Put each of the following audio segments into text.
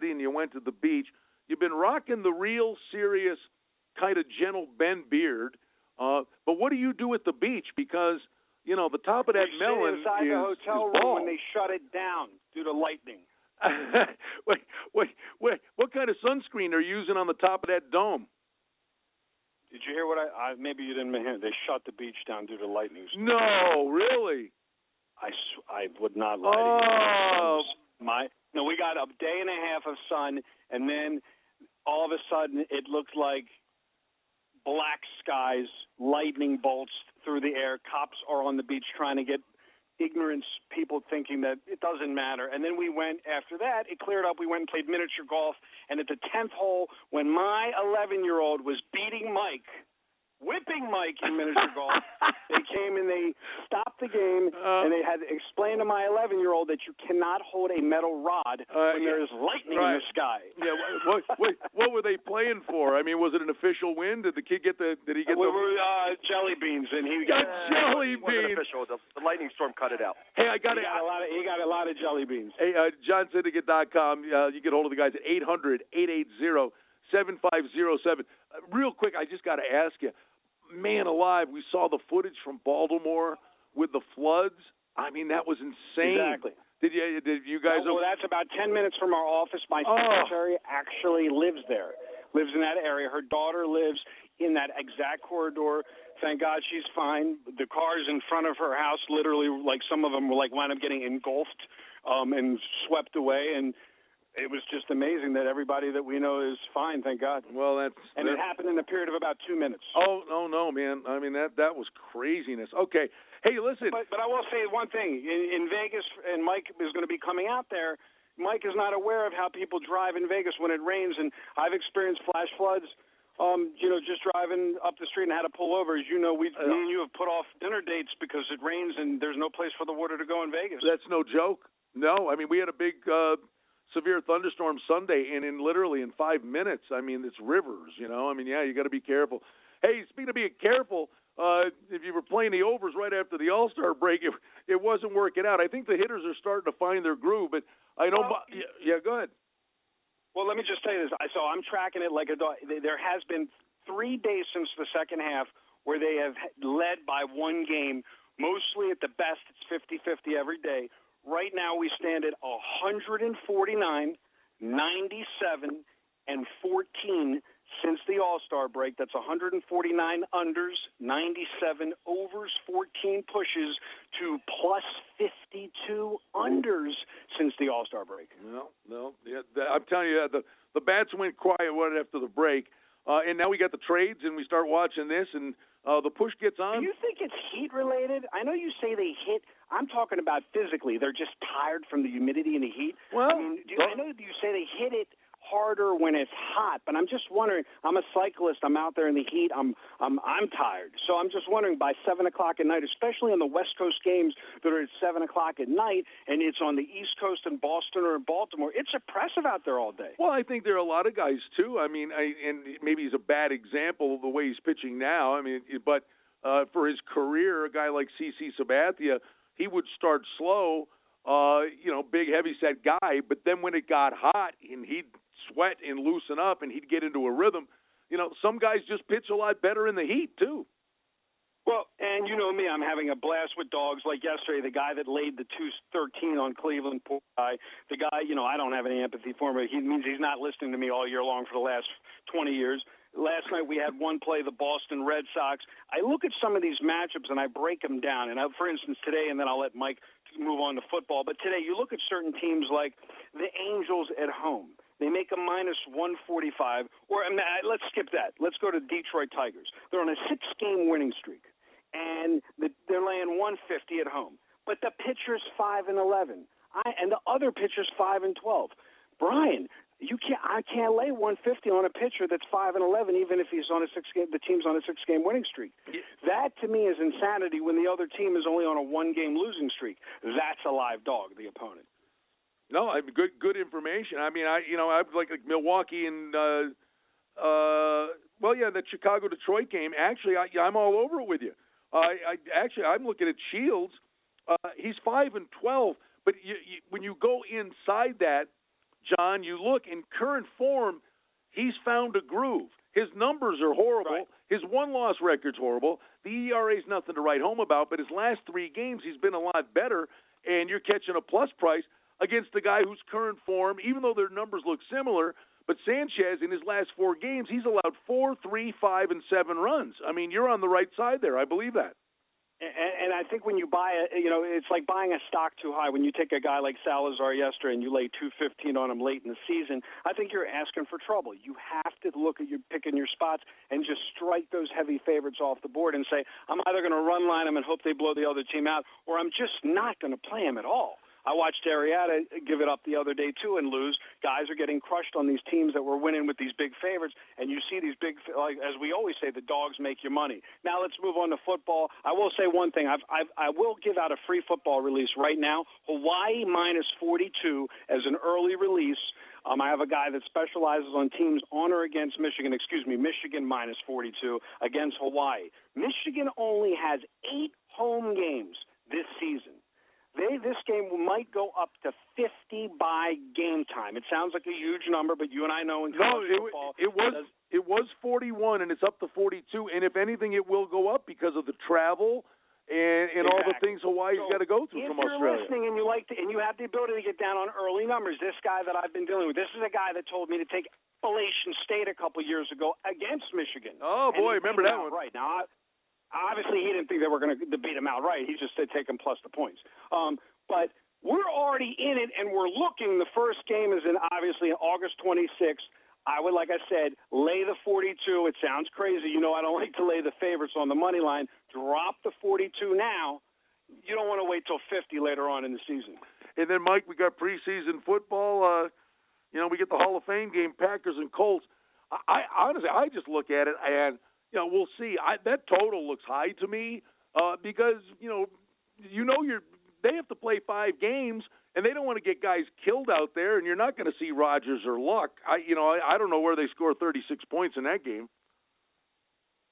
City and you went to the beach. You've been rocking the real serious kind of gentle Ben beard. Uh, but what do you do at the beach? Because you know the top of that we melon inside is, the hotel room bald. when they shut it down due to lightning. wait, wait, wait. What kind of sunscreen are you using on the top of that dome? Did you hear what I? I maybe you didn't hear. They shut the beach down due to lightning. storm. No, really. I, I would not lie to Oh. My no, we got a day and a half of sun, and then all of a sudden it looked like black skies, lightning bolts through the air. Cops are on the beach trying to get ignorance people thinking that it doesn't matter. And then we went after that. It cleared up. We went and played miniature golf. And at the tenth hole, when my 11 year old was beating Mike, whipping Mike in miniature golf, they came and they stopped the game Uh, and they had to explain to my 11 year old that you cannot hold a metal rod Uh, when yeah, there is lightning right. in the sky. Yeah. What, what, what were they playing for? I mean, was it an official win? Did the kid get the? Did he get we the? were uh, jelly beans, and he Got got, jelly It wasn't beans. official. The, the lightning storm cut it out. Hey, I he got it. got a lot of he got a lot of jelly beans. Hey, uh, JohnSyndicate.com. Uh, you get hold of the guys at 800 880 7507. Uh, Real quick, I just got to ask you, man alive, we saw the footage from Baltimore with the floods. I mean, that was insane. Exactly. Did you did you guys? well, that's about ten minutes from our office. My Oh. secretary actually lives there, lives in that area. Her daughter lives in that exact corridor. Thank God she's fine. The cars in front of her house, literally, like some of them were like wound up getting engulfed um, and swept away. And it was just amazing that everybody that we know is fine. Thank God. well, that's And it happened in a period of about two minutes. Oh no, no, man. I mean that that was craziness. Okay, hey, listen. But but I will say one thing in, in Vegas, and Mike is going to be coming out there. Mike is not aware of how people drive in Vegas when it rains, and I've experienced flash floods. Um, you know, just driving up the street and had to pull over. As you know, we Uh, me and you have put off dinner dates because it rains and there's no place for the water to go in Vegas. That's no joke. No, I mean we had a big uh severe thunderstorm Sunday and in literally in 5 minutes, I mean it's rivers, you know. I mean, yeah, you got to be careful. Hey, speaking of being careful, uh if you were playing the overs right after the All-Star break, it it wasn't working out. I think the hitters are starting to find their groove, but I know Well- yeah, yeah, go ahead. Well, let me just tell you this. So I'm tracking it like a dog. There has been three days since the second half where they have led by one game. Mostly at the best, it's 50-50 every day. Right now, we stand at 149, 97, and 14 since the All-Star break. That's 149 unders, 97 overs, 14 pushes to plus 52 unders since the All-Star break. No, no. Yeah, I'm telling you, the the bats went quiet right after the break, uh, and now we got the trades, and we start watching this, and uh, the push gets on. Do you think it's heat related? I know you say they hit. I'm talking about physically. They're just tired from the humidity and the heat. Well, I mean, do you, I know you say they hit it harder when it's hot, but I'm just wondering. I'm a cyclist. I'm out there in the heat. I'm I'm I'm tired. So I'm just wondering by seven o'clock at night, especially on the West Coast games that are at seven o'clock at night, and it's on the East Coast in Boston or in Baltimore. It's oppressive out there all day. Well, I think there are a lot of guys too. I mean, I, and maybe he's a bad example of the way he's pitching now. I mean, but uh, for his career, a guy like CC Sabathia, he would start slow, uh, you know, big heavy set guy, but then when it got hot and he'd sweat and loosen up and he'd get into a rhythm, you know, some guys just pitch a lot better in the heat too. Well, and you know me, I'm having a blast with dogs. Like yesterday, the guy that laid the two thirteen on Cleveland, poor guy. The guy, you know, I don't have any empathy for him. But he means he's not listening to me all year long for the last 20 years. Last night we had one play, the Boston Red Sox. I look at some of these matchups and I break them down. And I, for instance, today, and then I'll let Mike move on to football. But today, you look at certain teams like the Angels at home. They make a minus 145. Or um, mean, let's skip that. Let's go to Detroit Tigers. They're on a six-game winning streak, and they're laying 150 at home. But the pitcher's five and 11, I, and the other pitcher's five and 12. Brian, you can't. I can't lay 150 on a pitcher that's five and 11, even if he's on a six-game. The team's on a six-game winning streak. That to me is insanity. When the other team is only on a one-game losing streak, that's a live dog. The opponent. No, I mean, good good information. I mean, I you know I like like Milwaukee and uh, uh, well, yeah, the Chicago Detroit game. Actually, I, I'm all over it with you. I, I actually I'm looking at Shields. Uh, he's five and twelve, but you, you, when you go inside that, John, you look in current form, he's found a groove. His numbers are horrible. Right. His one loss record's horrible. The ERA is nothing to write home about, but his last three games, he's been a lot better, and you're catching a plus price against the guy whose current form, even though their numbers look similar, but Sanchez in his last four games, he's allowed four, three, five, and seven runs. I mean, you're on the right side there. I believe that. And, and I think when you buy it, you know, it's like buying a stock too high. When you take a guy like Salazar yesterday and you lay two fifteen on him late in the season, I think you're asking for trouble. You have to look at your picking your spots and just strike those heavy favorites off the board and say, I'm either going to run line them and hope they blow the other team out, or I'm just not going to play them at all. I watched Arrieta give it up the other day too and lose. Guys are getting crushed on these teams that were winning with these big favorites, and you see these big, like as we always say, the dogs make your money. Now let's move on to football. I will say one thing. I've, I've I will give out a free football release right now. Hawaii minus 42 as an early release. Um, I have a guy that specializes on teams on or against Michigan. Excuse me, Michigan minus 42 against Hawaii. Michigan only has eight home games this season. They this game might go up to 50 by game time. It sounds like a huge number, but you and I know in college no, it, football, it was it was 41, and it's up to 42. And if anything, it will go up because of the travel and, and exactly. all the things Hawaii's so got to go through from Australia. if you're listening and you like to, and you have the ability to get down on early numbers, this guy that I've been dealing with, this is a guy that told me to take Appalachian State a couple years ago against Michigan. Oh boy, remember that one? Right now, obviously he didn't think they were going to beat him outright. He just said take him plus the points. Um, but we're already in it and we're looking. The first game is in obviously August 26th. I would, like I said, lay the 42. It sounds crazy. You know, I don't like to lay the favorites on the money line. Drop the 42 now. You don't want to wait till 50 later on in the season. And then, Mike, we got preseason football. Uh, you know, we get the Hall of Fame game, Packers and Colts. I, I honestly, I just look at it and you know, we'll see. I, that total looks high to me uh, because you know, you know, you're they have to play five games and they don't want to get guys killed out there, and you're not going to see Rodgers or Luck. I, you know, I, I don't know where they score 36 points in that game.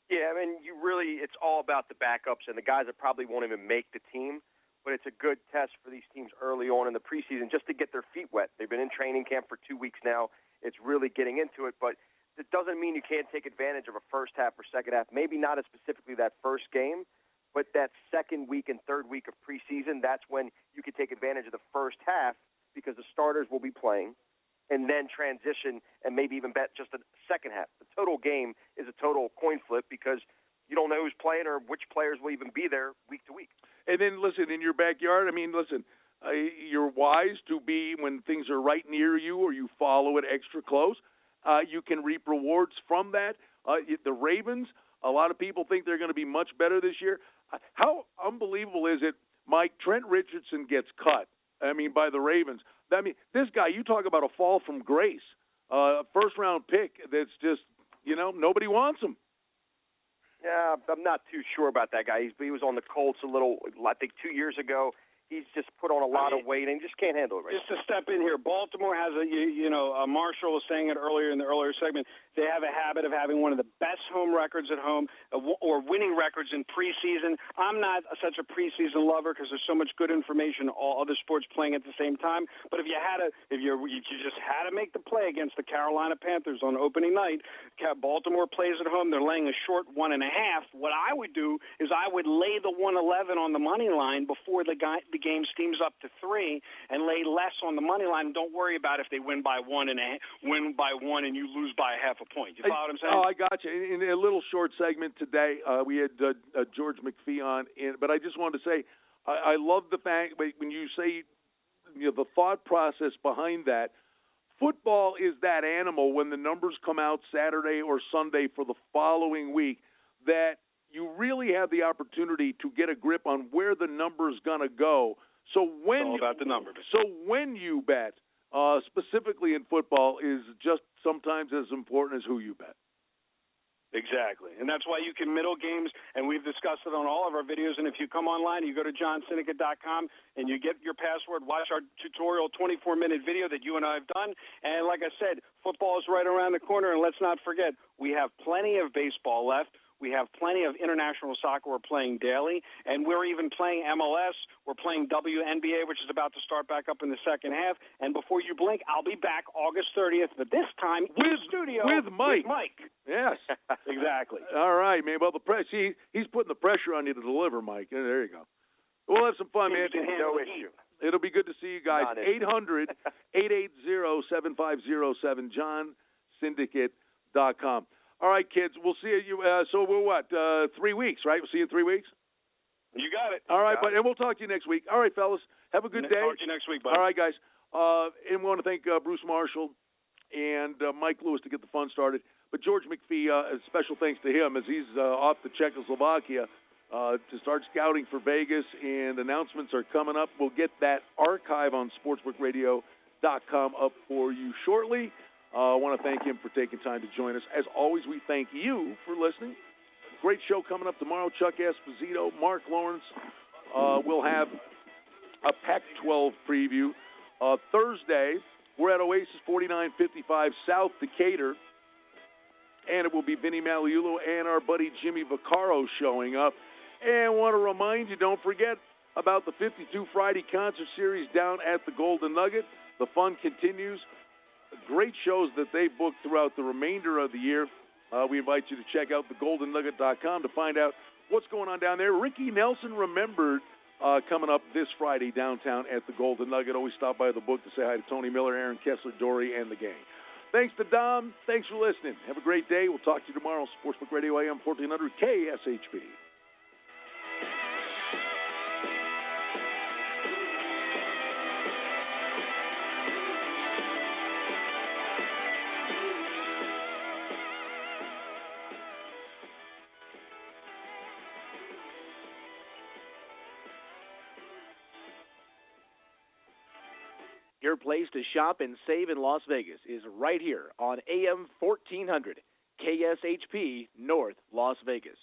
Yeah, I mean, you really, it's all about the backups and the guys that probably won't even make the team. But it's a good test for these teams early on in the preseason just to get their feet wet. They've been in training camp for two weeks now. It's really getting into it, but it doesn't mean you can't take advantage of a first half or second half. Maybe not as specifically that first game, but that second week and third week of preseason, that's when you can take advantage of the first half because the starters will be playing and then transition and maybe even bet just a second half. The total game is a total coin flip because you don't know who's playing or which players will even be there week to week. And then listen, in your backyard, I mean, listen, uh, you're wise to be when things are right near you or you follow it extra close. Uh, you can reap rewards from that. Uh, the Ravens, a lot of people think they're going to be much better this year. How unbelievable is it, Mike? Trent Richardson gets cut. I mean, by the Ravens. I mean, this guy. You talk about a fall from grace. Uh, first round pick. That's just you know nobody wants him. Yeah, I'm not too sure about that guy. He's, he was on the Colts a little, I think, two years ago he's just put on a lot I mean, of weight and just can't handle it right Just now. to step in here, Baltimore has a you, you know uh, Marshall was saying it earlier in the earlier segment. They have a habit of having one of the best home records at home uh, or winning records in preseason. I'm not such a preseason lover because there's so much good information, all other sports playing at the same time. But if you had a if you you just had to make the play against the Carolina Panthers on opening night, Baltimore plays at home. They're laying a short one and a half. What I would do is I would lay the 111 on the money line before the guy the game steams up to three and lay less on the money line. Don't worry about if they win by one and a, win by one and you lose by a half a point. You follow what I'm saying? Oh, I got you. In, in a little short segment today, uh, we had uh, uh, George McPhee on, in, but I just wanted to say I, I love the fact when you say you know the thought process behind that. Football is that animal when the numbers come out Saturday or Sunday for the following week that you really have the opportunity to get a grip on where the number's going to go. So when it's all about the number. So when you bet, uh, specifically in football, is just sometimes as important as who you bet. Exactly. And that's why you can middle games, and we've discussed it on all of our videos. And if you come online, you go to johnsyndicate.com and you get your password, watch our tutorial 24 minute video that you and I have done. And like I said, football is right around the corner. And let's not forget, we have plenty of baseball left. We have plenty of international soccer we're playing daily, and we're even playing MLS. We're playing WNBA, which is about to start back up in the second half. And before you blink, I'll be back August 30th, but this time with in studio with Mike. With Mike. Yes, exactly. All right, man. Well, the press he he's putting the pressure on you to deliver, Mike. There you go. We'll have some fun, man. No issue. It'll be good to see you guys. 800 880 7507 johnsyndicate.com. All right, kids. We'll see you. Uh, so we're what? Uh, three weeks, right? We'll see you in three weeks. You got it. All right, but and we'll talk to you next week. All right, fellas. Have a good day. Talk to you next week, buddy. All right, guys. Uh, and we want to thank uh, Bruce Marshall and uh, Mike Lewis to get the fun started. But George McPhee, uh, special thanks to him as he's uh, off to Czechoslovakia uh, to start scouting for Vegas, and announcements are coming up. We'll get that archive on sportsbookradio.com up for you shortly. Uh, I want to thank him for taking time to join us. As always, we thank you for listening. Great show coming up tomorrow. Chuck Esposito, Mark Lawrence. Uh, we'll have a Pac-12 preview. Uh, Thursday, we're at Oasis 4955 South Decatur, and it will be Vinny Magliulo and our buddy Jimmy Vaccaro showing up. And I want to remind you, don't forget about the 52 Friday concert series down at the Golden Nugget. The fun continues. Great shows that they book throughout the remainder of the year. Uh, we invite you to check out thegoldennugget.com to find out what's going on down there. Ricky Nelson remembered uh, coming up this Friday downtown at the Golden Nugget. Always stop by the book to say hi to Tony Miller, Aaron Kessler, Dory, and the gang. Thanks to Dom. Thanks for listening. Have a great day. We'll talk to you tomorrow. Sportsbook Radio AM 1400 KSHP. Your place to shop and save in Las Vegas is right here on AM 1400, KSHP North Las Vegas.